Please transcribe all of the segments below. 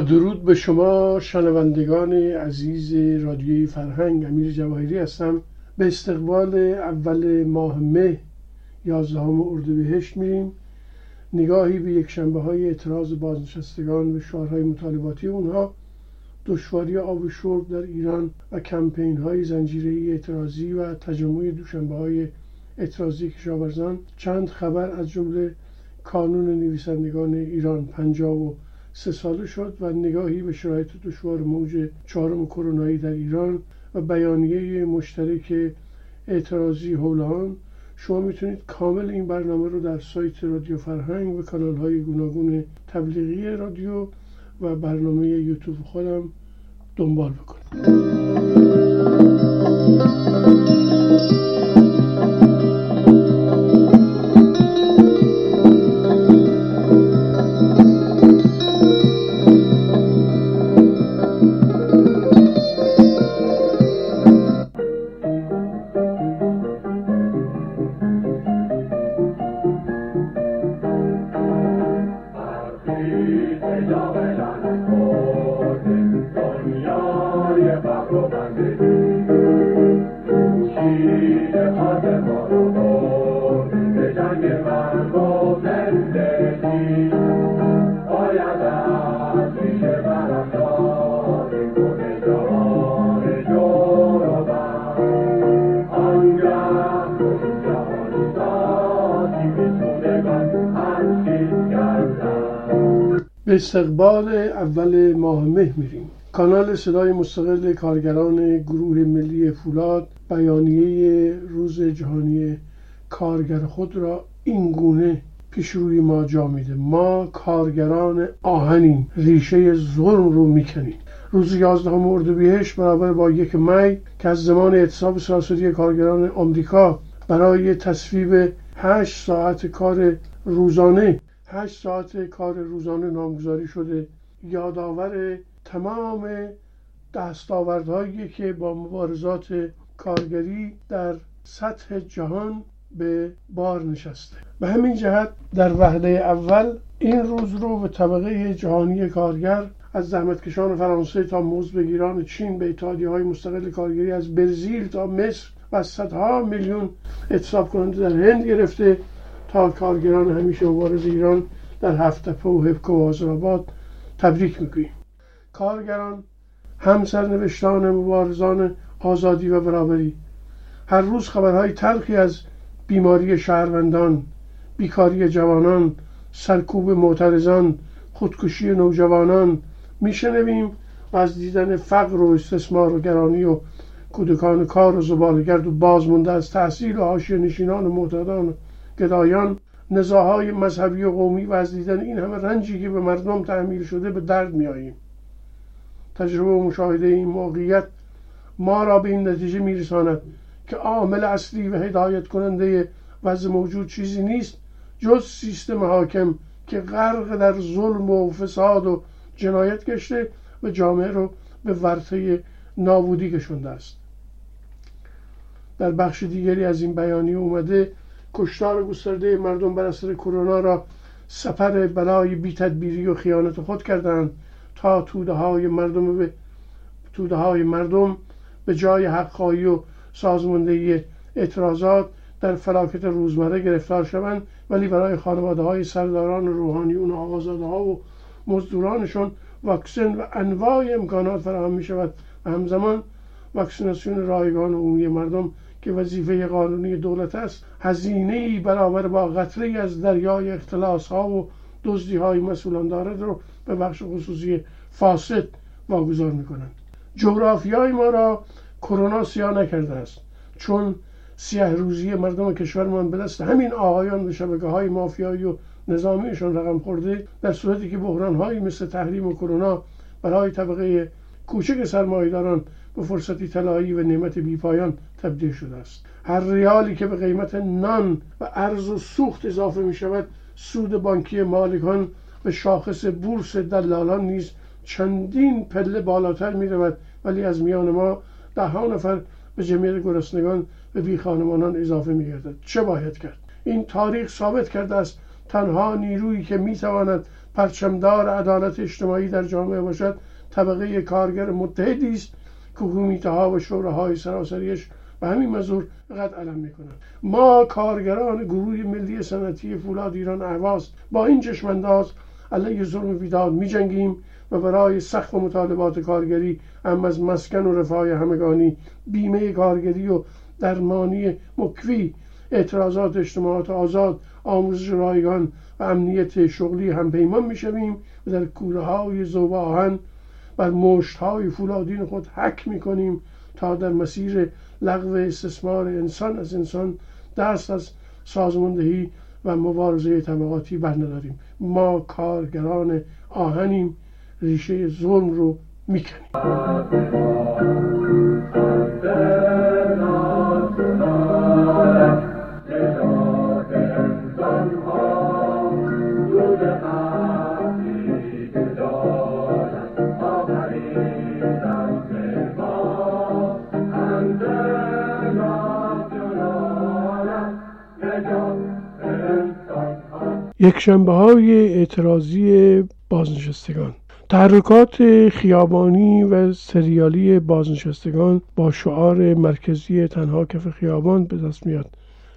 درود به شما شنوندگان عزیز رادیوی فرهنگ. امیر جواهری هستم. به استقبال اول ماه مه یازدهم اردیبهشت میریم. نگاهی به یک شنبه های اعتراض بازنشستگان و شعارهای مطالباتی اونها دشواری آب شرب در ایران و کمپین های زنجیره اعتراضی و تجمع دوشنبه های اعتراضی کشاورزان. چند خبر از جمله کانون نویسندگان ایران پنجاب و سه ساله شد و نگاهی به شرایط دشوار موج چهارم کرونایی در ایران و بیانیه مشترک اعتراضی هولان شما می‌تونید کامل این برنامه رو در سایت رادیو فرهنگ و کانال های گوناگون تبلیغی رادیو و برنامه یوتیوب خودم دنبال بکنید. به استقبال اول ماه مه میریم. کانال صدای مستقل کارگران گروه ملی فولاد بیانیه روز جهانی کارگر خود را این گونه پیش روی ما جا میده. ما کارگران آهنیم. ریشه ظلم رو می‌کنیم. روز 11 اردیبهشت برابر با یک می که از زمان اعتصاب سیاسی کارگران آمریکا برای تصویب هشت ساعت کار روزانه هشت ساعت کار روزانه نامگذاری شده. یادآور تمام دستاوردهایی که با مبارزات کارگری در سطح جهان به بار نشسته. به همین جهت در وهله اول این روز رو به طبقه جهانی کارگر از زحمتکشان فرانسه تا مزدگیران چین به اتحادیه های مستقل کارگری از برزیل تا مصر و صدها میلیون اعتصاب کننده در هند گرفته. کارگران همیشه مبارز ایران در هفته و حفک و آذرباد تبریک می‌گوییم. کارگران هم سرنوشتان مبارزان آزادی و برابری هر روز خبرهای تلخی از بیماری شهروندان بیکاری جوانان سرکوب معترضان خودکشی نوجوانان میشنویم و از دیدن فقر و استثمار و گرانی و کودکان کار و زبالگرد و بازمونده از تحصیل و حاشیه نشینان و معتادان گدایان نزاهای مذهبی و قومی و از دیدن این همه رنجی که به مردم تحمیل شده به درد میآییم. تجربه و مشاهده این موقعیت ما را به این نتیجه میرساند که عامل اصلی و هدایت کننده وضع موجود چیزی نیست جز سیستم حاکم که غرق در ظلم و فساد و جنایت گشته و جامعه رو به ورطه نابودی کشونده است. در بخش دیگری از این بیانیه اومده کشتار گسترده مردم بر اثر کرونا را سفر بلای بی تدبیری و خیانت خود کردند تا توده های مردم به توده های مردم به جای حقخواهی و سازماندهی اعتراضات در فلاکت روزمره گرفتار شوند ولی برای خانواده های سرداران روحانیون و آقازاده ها و مزدورانشون واکسن و انواع امکانات فراهم می شود و همزمان واکسیناسیون رایگان و عمومی مردم که وظیفه قانونی دولت است هزینه برابر با قطره از دریای اختلاس ها و دزدی های مسئولان دارد رو به بخش خصوصی فاسد واگذار می‌کنند. جغرافیای ما را کرونا سیاه نکرده است چون سیاه روزی مردم کشورمان به دست همین آقایان و شبکه های مافیایی و نظامیشان رقم خورده در صورتی که بحرانهایی مثل تحریم و کرونا برای طبقه کوچک سرمایهداران به فرصتی طلایی و نعمت بیپایان تبدیل شده است. هر ریالی که به قیمت نان و ارز و سوخت اضافه می شود سود بانکی مالکان به شاخص بورس دلالان نیز چندین پله بالاتر می رود. ولی از میان ما ده ها نفر به جمعیت گرسنگان به بی خانمانان اضافه می گردد. چه باید کرد؟ این تاریخ ثابت کرده است. تنها نیرویی که می تواند پرچمدار عدالت اجتماعی در جامعه باشد طبقه کارگر متحدی است. که ها و شوراهای سراسریش به همین مزور قد علم می‌کنند ما کارگران گروه ملی صنعتی فولاد ایران اهواز با این چشمانداز علیه ظلم بیداد میجنگیم و برای سخت و مطالبات کارگری هم از مسکن و رفاه همگانی بیمه کارگری و درمانی مکوی اعتراضات اجتماعات آزاد آموزش رایگان و امنیت شغلی هم پیمان می‌شویم و در کوره های زوب آهن بر مشت های فولادین خود حک می‌کنیم تا در مسیر لغو استثمار انسان از انسان دست از سازماندهی و مبارزه طبقاتی برنداریم. ما کارگران آهنیم ریشه ظلم رو می‌کنیم. یک شنبه های اعتراضی بازنشستگان. تحرکات خیابانی و سریالی بازنشستگان با شعار مرکزی تنها کف خیابان به دست میاد.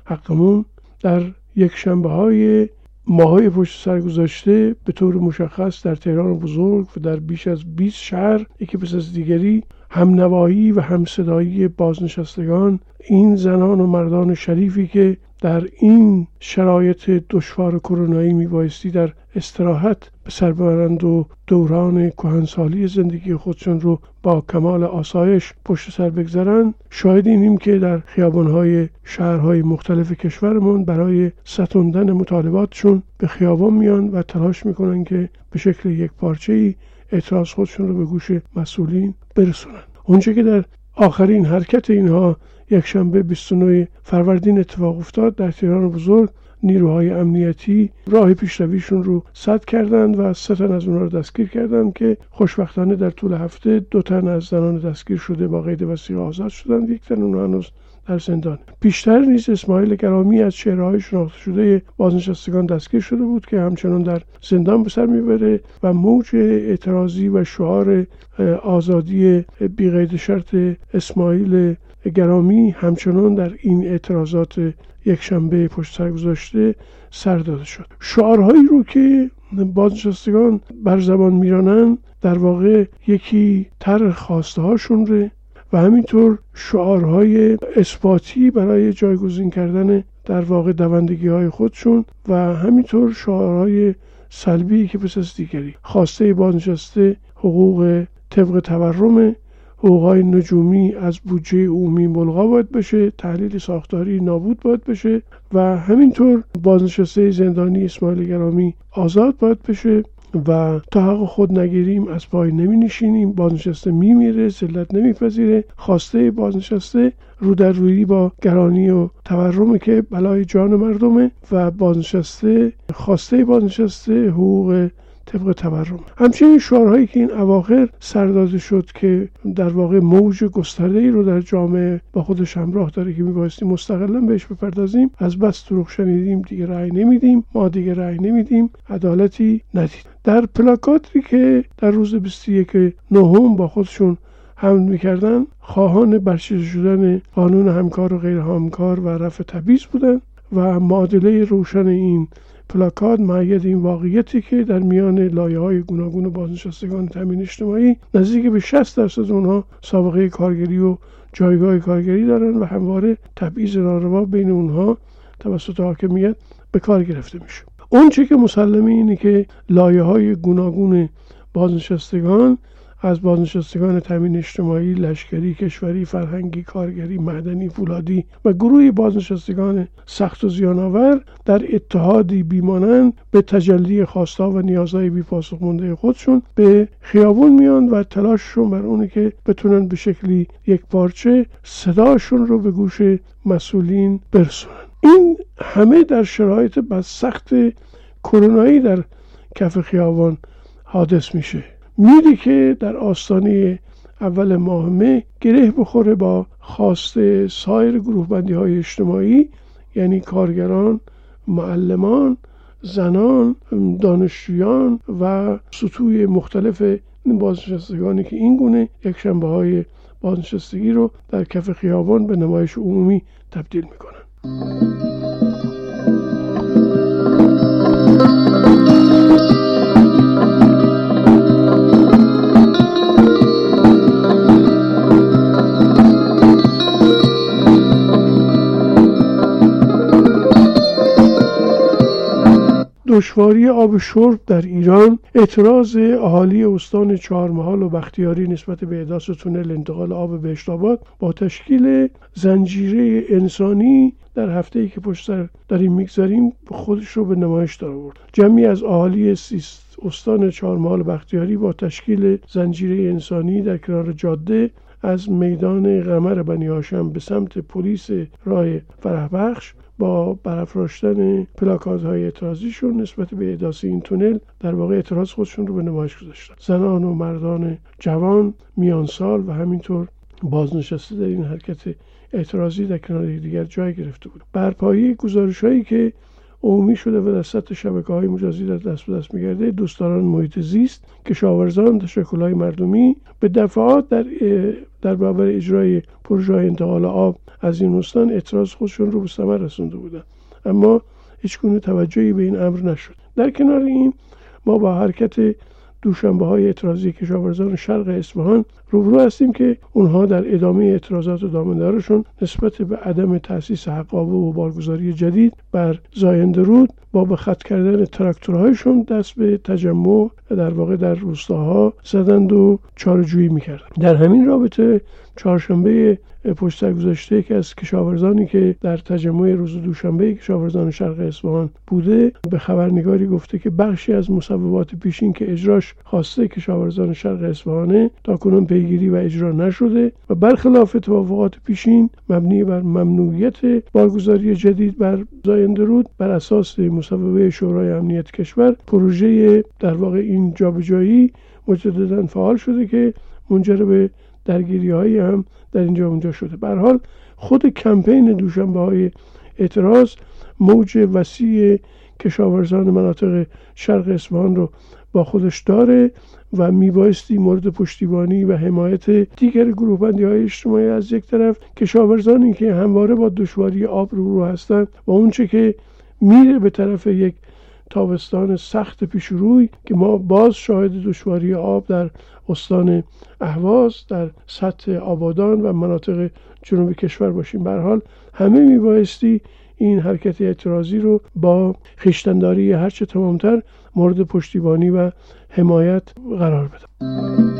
حقمون در یک شنبه های ماهای پشت سر گذاشته به طور مشخص در تهران بزرگ و در بیش از 20 شهر یکی پس از دیگری همنوایی و همصدایی بازنشستگان این زنان و مردان شریفی که در این شرایط دشوار کرونایی میبایستی در استراحت به سر ببرند و دوران کهنسالی زندگی خودشون رو با کمال آسایش پشت سر بگذارند. شاهد اینیم که در خیابانهای شهرهای مختلف کشورمون برای ستوندن مطالباتشون به خیابان میان و تلاش می‌کنن که به شکل یک پارچه ای اعتراض خودشون رو به گوش مسئولین برسونن. اونچه که در آخرین حرکت اینها یکشنبه 29 فروردین اتفاق افتاد. در تهران بزرگ نیروهای امنیتی راه پیشرویشون رو صد کردند و سه تن از اونها رو دستگیر کردند که خوشبختانه در طول هفته دو تن از زنان دستگیر شده با قید وسیقه آزاد شدند. یک تن اونها هنوز در زندان. بیشتر نیز اسماعیل گرامی از چهرههای شناخته شده بازنشستگان دستگیر شده بود که همچنان در زندان به سر می‌بره و موج اعتراضی و شعار آزادی بیقید شرط اسماعیل گرامی همچنان در این اعتراضات یک شنبه پشت سر گذاشته سر داده شد. شعارهایی رو که بازنشستگان بر زبان میرانن در واقع یکی تر خواسته هاشون ره و همینطور شعارهای اثباتی برای جایگزین کردن در واقع دوندگی های خودشون و همینطور شعارهای سلبی که پس از دیگری خواسته بازنشسته حقوق طبق تورم حقوقهای نجومی از بودجه عمومی ملغا باید بشه تحلیل ساختاری نابود باید بشه و همینطور بازنشسته زندانی اسماعیل گرامی آزاد باید بشه و تا حق خود نگیریم از پای نمی نشینیم بازنشسته می میره ذلت نمیپذیره خواسته بازنشسته رو در روی با گرانی و تورمه که بلای جان مردمه و بازنشسته خواسته بازنشسته حقوق طبق تورم. همچنین شعارهایی که این اواخر سرداده شد که در واقع موج گسترده ای رو در جامعه با خودش همراه داره که میبایستی مستقلا بهش بپردازیم از بس دروغ شنیدیم دیگه رأی نمیدیم ما دیگه رأی نمیدیم عدالتی ندید. در پلاکاتی که در روز 21 نهم با خودشون حمل می‌کردن خواهان برچیده شدن قانون همکار و غیر همکار و رفع تبعیض بودن و معادله روشن این پلاکات معید این واقعیتی که در میان لایه های گوناگون بازنشستگان تامین اجتماعی نزدیک به 60 درصد اونها سابقه کارگری و جایگاه کارگری دارن و همواره تبعیض ناروا بین اونها توسط حاکمیت به کار گرفته میشه. اون که مسلمه اینه که لایه های گوناگون بازنشستگان از بازنشستگان تامین اجتماعی لشکری کشوری فرهنگی کارگری معدنی فولادی و گروه بازنشستگان سخت و زیانآور در اتحادی بیمانند به تجلی خواستا و نیازهای بی پاسخ مونده خودشون به خیابون میان و تلاششون بر اونه که بتونن به شکلی یک پارچه صداشون رو به گوش مسئولین برسونن. این همه در شرایط بس سخت کرونایی در کف خیابان حادث میشه. میری که در آستانه اول ماه مه گره بخوره با خواست سایر گروه بندی های اجتماعی یعنی کارگران معلمان زنان دانشجویان و سطوح مختلف بازنشستگانی که این گونه یک شنبه های بازنشستگی رو در کف خیابان به نمایش عمومی تبدیل می‌کنن. دشواری آب شرب در ایران اعتراض اهالی استان چهارمحال و بختیاری نسبت به احداث تونل انتقال آب بهشتاباد با تشکیل زنجیره انسانی در هفته ای که پشت سر داریم می‌گذاریم خودش رو به نمایش آورد جمعی از اهالی استان چهارمحال بختیاری با تشکیل زنجیره انسانی در کنار جاده از میدان قمر بنی هاشم به سمت پلیس راه فرهبخش با برافراشتن پلاکازهای اعتراضیشون نسبت به احداث این تونل در واقع اعتراض خودشون رو به نمایش گذاشتن. زنان و مردان جوان میان سال و همینطور بازنشسته در این حرکت اعتراضی در کنار دیگر جای گرفته بود. برپایی گزارش هایی که عمومی شده و در سطح شبکه های مجازی در دست به دست میگرده دوستداران محیط زیست کشاورزان تشکل های مردمی به دفعات در در برابر اجرای پروژه انتقال آب از این استان اعتراض خودشون رو به ثمر رسونده بودن. اما هیچ گونه توجهی به این امر نشد. در کنار این ما با حرکت دوشنبه های اعتراضی کشاورزان شرق اصفهان روبرو هستیم که اونها در ادامه اعتراضات دامندارشون نسبت به عدم تاسیس حقابه و بارگذاری جدید بر زاینده رود با به خط کردن تراکتورهایشون دست به تجمع در واقع در روستاها زدند و چارجویی می‌کردند. در همین رابطه چهارشنبه پشت سر گذاشته که از کشاورزانی که در تجمع روز دوشنبه کشاورزان شرق اصفهان بوده به خبرنگاری گفته که بخشی از مصوبات پیشین که اجراش خواسته کشاورزان شرق اصفهانه تا کنون پیگیری و اجرا نشده و برخلاف توافقات پیشین مبنی بر ممنوعیت بارگذاری جدید بر زاینده رود بر اساس مصوبه شورای امنیت کشور پروژه در واقع این جابجایی مجددا فعال شده که منجر به درگیری هایی هم در اینجا اونجا شده. به حال خود کمپین دوشنبه های اعتراض موج وسیع کشاورزان مناطق شرق اصفهان رو با خودش داره و میبایستی مورد پشتیبانی و حمایت دیگر گروه بندی های اجتماعی از یک طرف کشاورزانی که همواره با دشواری آب رو رو هستند و اونچه که میره به طرف یک تابستان سخت پیش روی که ما باز شاهد دشواری آب در استان اهواز در سطح آبادان و مناطق جنوب کشور باشیم. به حال همه میبایستی این حرکت اعتراضی رو با خیشتنداری هرچه تمامتر مورد پشتیبانی و حمایت قرار بدم.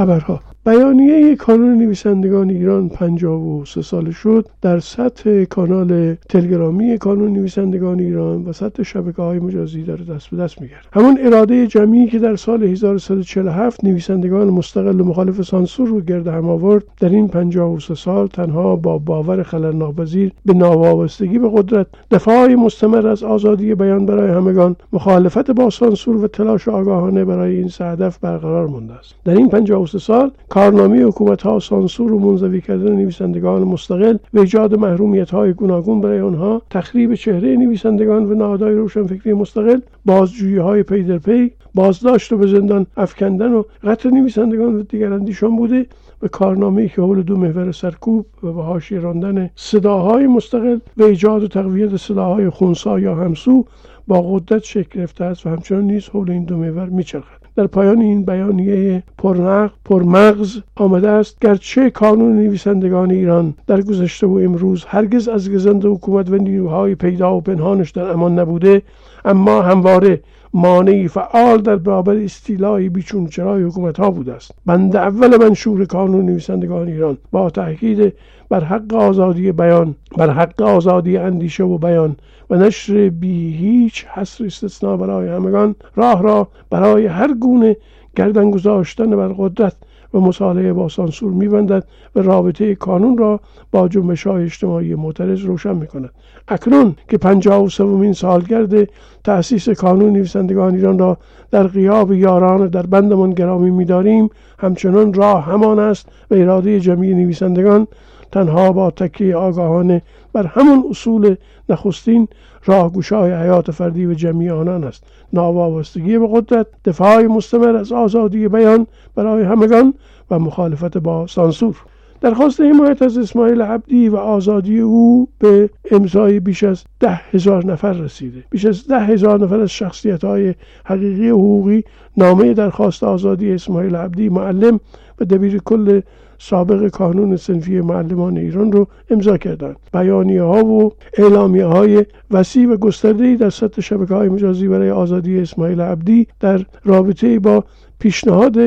خبرها بیانیه کانون نویسندگان ایران 53 سال شد. در سطح کانال تلگرامی کانون نویسندگان ایران و سطح شبکه های مجازی در دست به دست میگرد همون اراده جمعی که در سال 1147 نویسندگان مستقل و مخالف سانسور رو گرد هم آورد در این 53 سال تنها با باور خلل ناپذیر به ناوابستگی به قدرت دفاع مستمر از آزادی بیان برای همگان مخالفت با سانسور و تلاش آگاهانه برای این هدف برقرار مونده است. در این 53 سال کارنامه حکومت ها سانسور و منزوی کردن نویسندگان مستقل و ایجاد محرومیت های گوناگون برای آنها تخریب چهره نویسندگان و نهادهای روشنفکری مستقل بازجویی های پی در پی بازداشت و به زندان افکندن و قتل نویسندگان و دیگر اندیشان بوده به کارنامه که حول دو محور سرکوب و به حاشیه راندن صداهای مستقل و ایجاد و تقویت صداهای خونسا یا همسو با قدرت شکل گرفته است و همچنان نیز حول این دو محور میچرخد. در پایان این بیانیه پرنق پرمغز آمده است گرچه کانون نویسندگان ایران در گذشته و امروز هرگز از گزند حکومت و نیروهای پیدا و پنهانش در امان نبوده اما همواره مانعی فعال در برابر استیلای بیچون چرای حکومت ها بوده است. بند اول منشور کانون نویسندگان ایران با تاکید بر حق آزادی بیان بر حق آزادی اندیشه و بیان و نشر بی هیچ حصر استثنا برای همگان راه را برای هر گونه گردن گذاشتن بر قدرت و مصالحه با سانسور میبندد و رابطه کانون را با جنبش های اجتماعی معترض روشن می‌کند. اکنون که پنجاه و سومین سالگرد تأسیس کانون نویسندگان ایران را در قیاب یاران در بندمان گرامی میداریم همچنان راه همان است و اراده جمعی نویسندگان تنها با تکیه آگاهانه بر همون اصول نخستین راهگشای حیات فردی و جمعی آنان است. ناوابستگی به قدرت دفاع مستمر از آزادی بیان برای همگان و مخالفت با سانسور. درخواست حمایت از اسماعیل عبدی و آزادی او به امضای بیش از ده هزار نفر رسیده. بیش از ده هزار نفر از شخصیت های حقیقی حقوقی نامه درخواست آزادی اسماعیل عبدی معلم و دبیر کل سابق کانون سنفی معلمان ایران رو امضا کردند. بیانیه ها و اعلامیه های وسیع و گسترده در سطح شبکه های مجازی برای آزادی اسماعیل عبدی در رابطه با پیشنهاد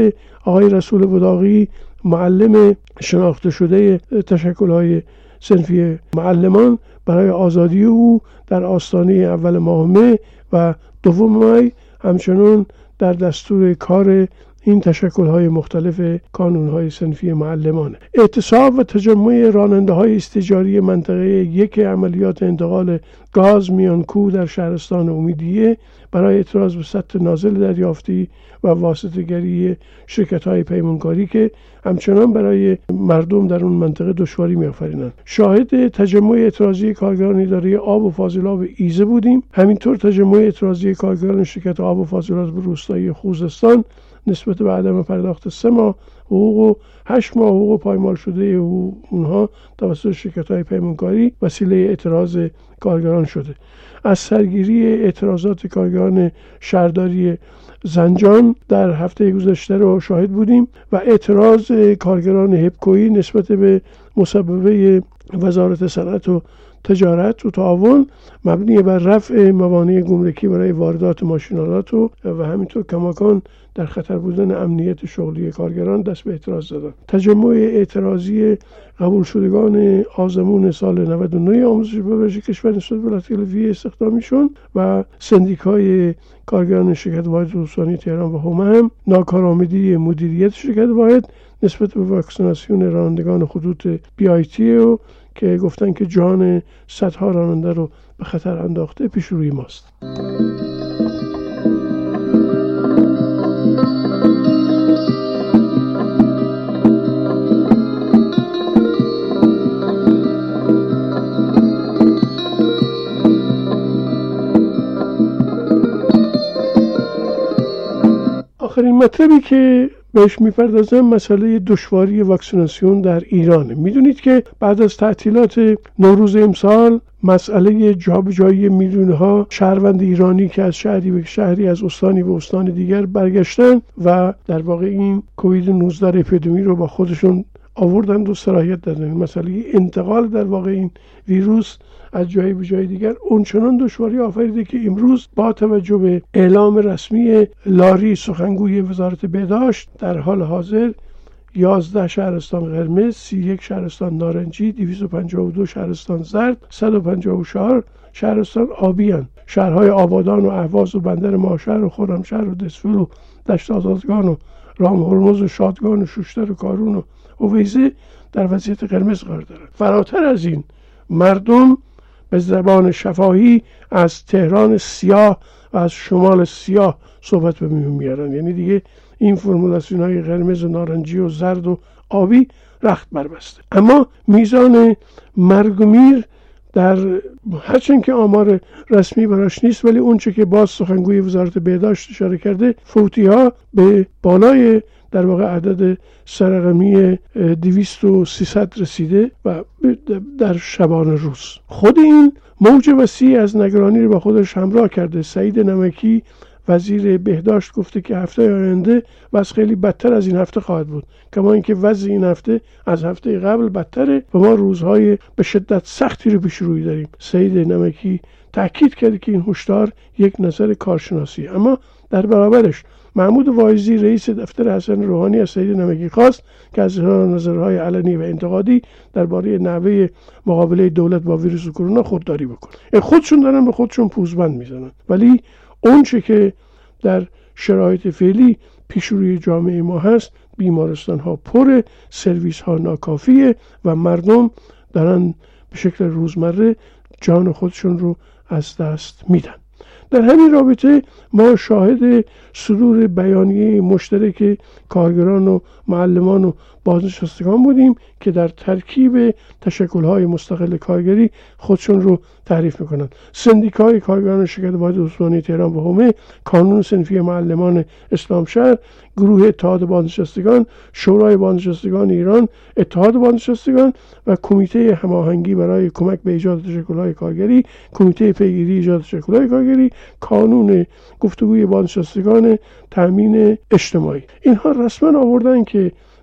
آقای رسول وداغی معلم شناخته شده تشکل های سنفی معلمان برای آزادی او در آستانه اول ماه و دوم مای همچنان در دستور کار این تشکل های مختلف کانون های سنفی معلمانه. اعتصاب و تجمع راننده های استجاری منطقه یک عملیات انتقال گاز میانکو در شهرستان امیدیه برای اعتراض به سطح نازل دریافتی و واسطگری شرکت های پیمانکاری که همچنان برای مردم در اون منطقه دشواری میآفرینند شاهد تجمع اعتراضی کارگران اداره آب و فاضلاب ایزه بودیم. همینطور تجمع اعتراضی کارگران شرکت آب و فاضلاب به روستایی خوزستان نسبت به عدم پرداخت سه ماه حقوق و هشت ماه حقوق پایمال شده اونها توسط شرکت های پیمانکاری وسیله اعتراض کارگران شده. از سرگیری اعتراضات کارگران شهرداری زنجان در هفته گذشته رو شاهد بودیم و اعتراض کارگران هپکویی نسبت به مسببه وزارت صنعت و تجارت و تعاون مبنی بر رفع موانع گمرکی برای واردات ماشینالات و, و همینطور کماکان در خطر بودن امنیت شغلی کارگران دست به اعتراض زدن تجمع اعتراضی قبول شدگان آزمون سال 99 آموزش پرورش کشور نسبت به لاتیلوی استخدامیشون و سندیکای کارگران شرکت واحد روسانی تهران و همه هم ناکارآمدی مدیریت شرکت واحد نسبت به واکسیناسیون رانندگان خطوط بی آی تی و که گفتن که جان صدها راننده رو به خطر انداخته پیش روی ماست. آخرین مطلبی که بهش می‌پردازم مسئله دشواری واکسیناسیون در ایرانه می‌دونید که بعد از تعطیلات نوروز امسال مسئله جابجایی میلیون ها شهروند ایرانی که از شهری به شهری از استانی به استان دیگر برگشتن و در واقع این کووید 19 اپیدمی رو با خودشون آوردن و سرایت دادن مسئله انتقال در واقع این ویروس از جایی به جای دیگر اونچنان دشواری آفریده که امروز با توجه به اعلام رسمی لاری سخنگوی وزارت بهداشت در حال حاضر 11 شهرستان قرمز 31 شهرستان نارنجی 252 شهرستان زرد 154 شهرستان آبی هن. شهرهای آبادان و اهواز و بندر ماشهر و خرمشهر و دسفل و دشت آزادگان و رام هرمز و شادگان و شوشتر و کارون و اویزه در وضعیت قرمز قرار دارند فراتر از این مردم به زبان شفاهی از تهران سیاه و از شمال سیاه صحبت به میون میارن یعنی دیگه این فرمولاسیون های قرمز و نارنجی و زرد و آبی رخت بربسته اما میزان مرگ و میر در هرچند که آمار رسمی براش نیست ولی اونچه که باز سخنگوی وزارت بهداشت اشاره کرده فوتی ها به بالای در واقع عدد سرقمی 200 و 300 رسیده و در شبان روز. خود این موج وسیع از نگرانی رو با خودش همراه کرده. سعید نمکی وزیر بهداشت گفته که هفته آینده وضع خیلی بدتر از این هفته خواهد بود. کما اینکه وضع این هفته از هفته قبل بدتره و ما روزهای به شدت سختی رو پیش روی داریم. سعید نمکی تاکید کرده که این هشدار یک نظر کارشناسی اما در برابرش محمود وایزی رئیس دفتر حسن روحانی از سید نمکی خواست که از نظرهای علنی و انتقادی درباره نحوه مقابله دولت با ویروس کرونا خودداری بکنه. خودشون دارن به خودشون پوزبند می‌زنن. ولی اونچه که در شرایط فعلی پیش روی جامعه ما هست بیمارستان ها پر سرویس ها ناکافیه و مردم دارن به شکل روزمره جان خودشون رو از دست میدن. در همین رابطه ما شاهد صدور بیانیه مشترک کارگران و معلمان و بازنشستگان بودیم که در ترکیب تشکلهای مستقل کارگری خودشون رو تعریف می‌کنن سندیکای کارگران شرکت واحد عثمانی تهران و حومه کانون سنفی معلمان اسلام شهر گروه اتحاد بازنشستگان شورای بازنشستگان ایران اتحاد بازنشستگان و کمیته هماهنگی برای کمک به ایجاد تشکلهای کارگری کمیته پیگیری ایجاد تشکلهای کارگری کانون گفتگوی بازنشستگان تامین اجتماعی. اینها رسما آوردن که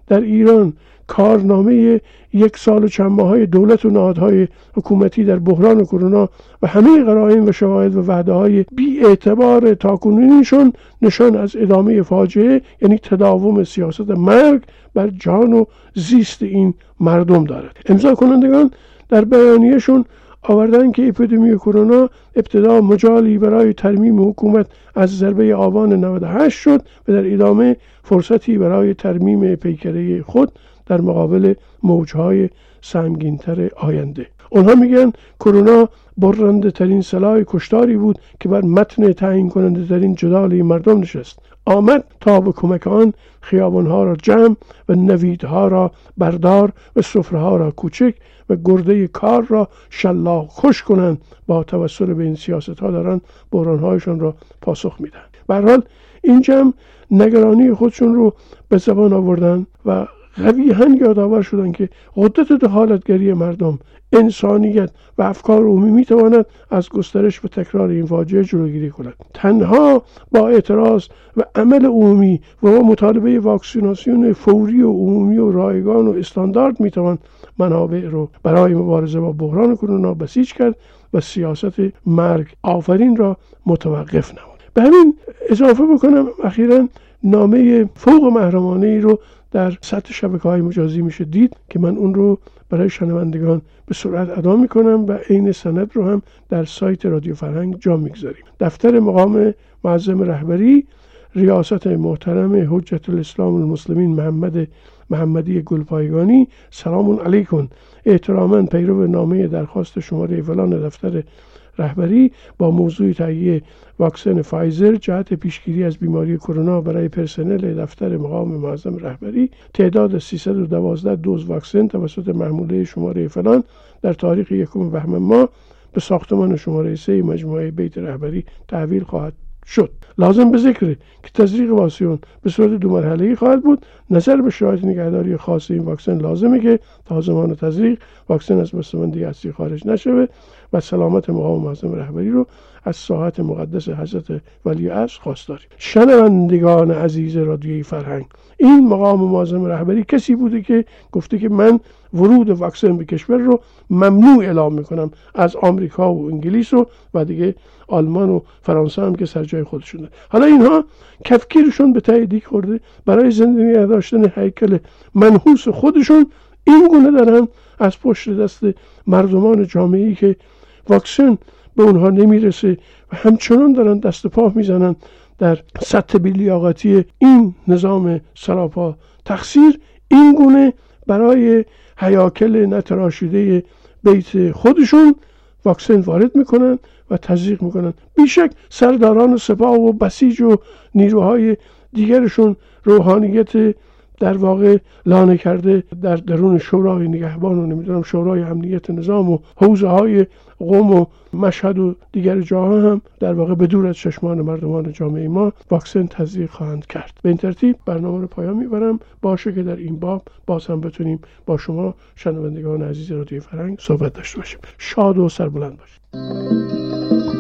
در ایران کارنامه یک سال و چند ماه دولت و نهادهای حکومتی در بحران کرونا و همه قرائن و شواهد و وعده های بی اعتبار تاکنونیشون نشان از ادامه فاجعه یعنی تداوم سیاست مرگ بر جان و زیست این مردم دارد. امضا کنندگان در بیانیهشون آوردن که اپیدمی کرونا ابتدا مجالی برای ترمیم حکومت از ضربه آبان 98 شد و در ادامه فرصتی برای ترمیم پیکره خود در مقابل موجهای سنگینتر آینده. اونها میگن کرونا برنده ترین سلاح کشتاری بود که بر متن تعیین کننده ترین جدال مردم نشست. آمد تا به کمک آن خیابانها را جمع و نویدها را بردار و سفره را کوچک و گرده کار را شلاق خوش کنند با توسل به این سیاست ها دارن بحرانهایشان را پاسخ میدن به حال این جمع نگرانی خودشون رو به زبان آوردن و قویها یادآور شدن که قدرت دخالتگری مردم انسانیت و افکار عمومی می‌تواند از گسترش و تکرار این فاجعه جلوگیری کند. تنها با اعتراض و عمل عمومی و با مطالبه واکسیناسیون فوری و عمومی و رایگان و استاندارد می‌توان منابع رو برای مبارزه با بحران کرونا بسیج کرد و سیاست مرگ آفرین را متوقف نمود. به همین اضافه بکنم اخیرا نامه فوق محرمانه ای رو در سطح شبکه های مجازی میشه دید که من اون رو برای شنوندگان به سرعت ادا می‌کنم و عین سند رو هم در سایت رادیو فرهنگ جا می‌گذاریم. دفتر مقام معظم رهبری ریاست محترم حجت الاسلام المسلمین محمد محمدی گلپایگانی سلام علیکم. احتراما پیرو نامه درخواست شماره فلان دفتر رهبری با موضوع تهیه واکسن فایزر جهت پیشگیری از بیماری کرونا برای پرسنل دفتر مقام معظم رهبری تعداد 312 دوز واکسن توسط محموله شماره فلان در تاریخ یکم بهمن ماه به ساختمان شماره سه مجموعه بیت رهبری تحویل خواهد شد. لازم به ذکره که تزریق واکسن به صورت دو مرحله خواهد بود. نظر به شرایط نگهداری خاص این واکسن لازمه که تا زمان تزریق واکسن از بسته‌بندی اصلی خارج نشوه. و سلامت مقام معظم رهبری رو از ساحت مقدس حضرت ولی عصر خواست داریم. شنوندگان عزیز رادیوی فرهنگ این مقام معظم رهبری کسی بوده که گفته که من ورود واکسن به کشور رو ممنوع اعلام می‌کنم. از آمریکا و انگلیس و و دیگه آلمان و فرانسه هم که سر جای خودشونه حالا اینها کفکیرشون به تاییدی خورده. برای زندگی داشتن هیکل منحوس خودشون این گونه دارن از پشت دست مردمان جامعه که واکسن به اونها نمی‌رسه و همچنان دارن دست پا می‌زنن در سطح بیلیاقتی این نظام سراپا تقصیر این گونه برای حیاکل نتراشیده بیت خودشون واکسن وارد می‌کنن و تزریق می‌کنن بیشک سرداران سپاه و بسیج و نیروهای دیگرشون روحانیت در واقع لانه کرده در درون شورای نگهبان و نمی‌دونم شورای امنیت نظام و حوزه های قوم و مشهد و دیگر جاها هم در واقع به دور از چشمان مردمان جامعه ما واکسن تزریق خواهند کرد. به این ترتیب برنامه رو پایان می‌برم. باشه که در این باب باز هم بتونیم با شما شنوندگان عزیز رادیو فرنگ صحبت داشته باشیم. شاد و سربلند باشید.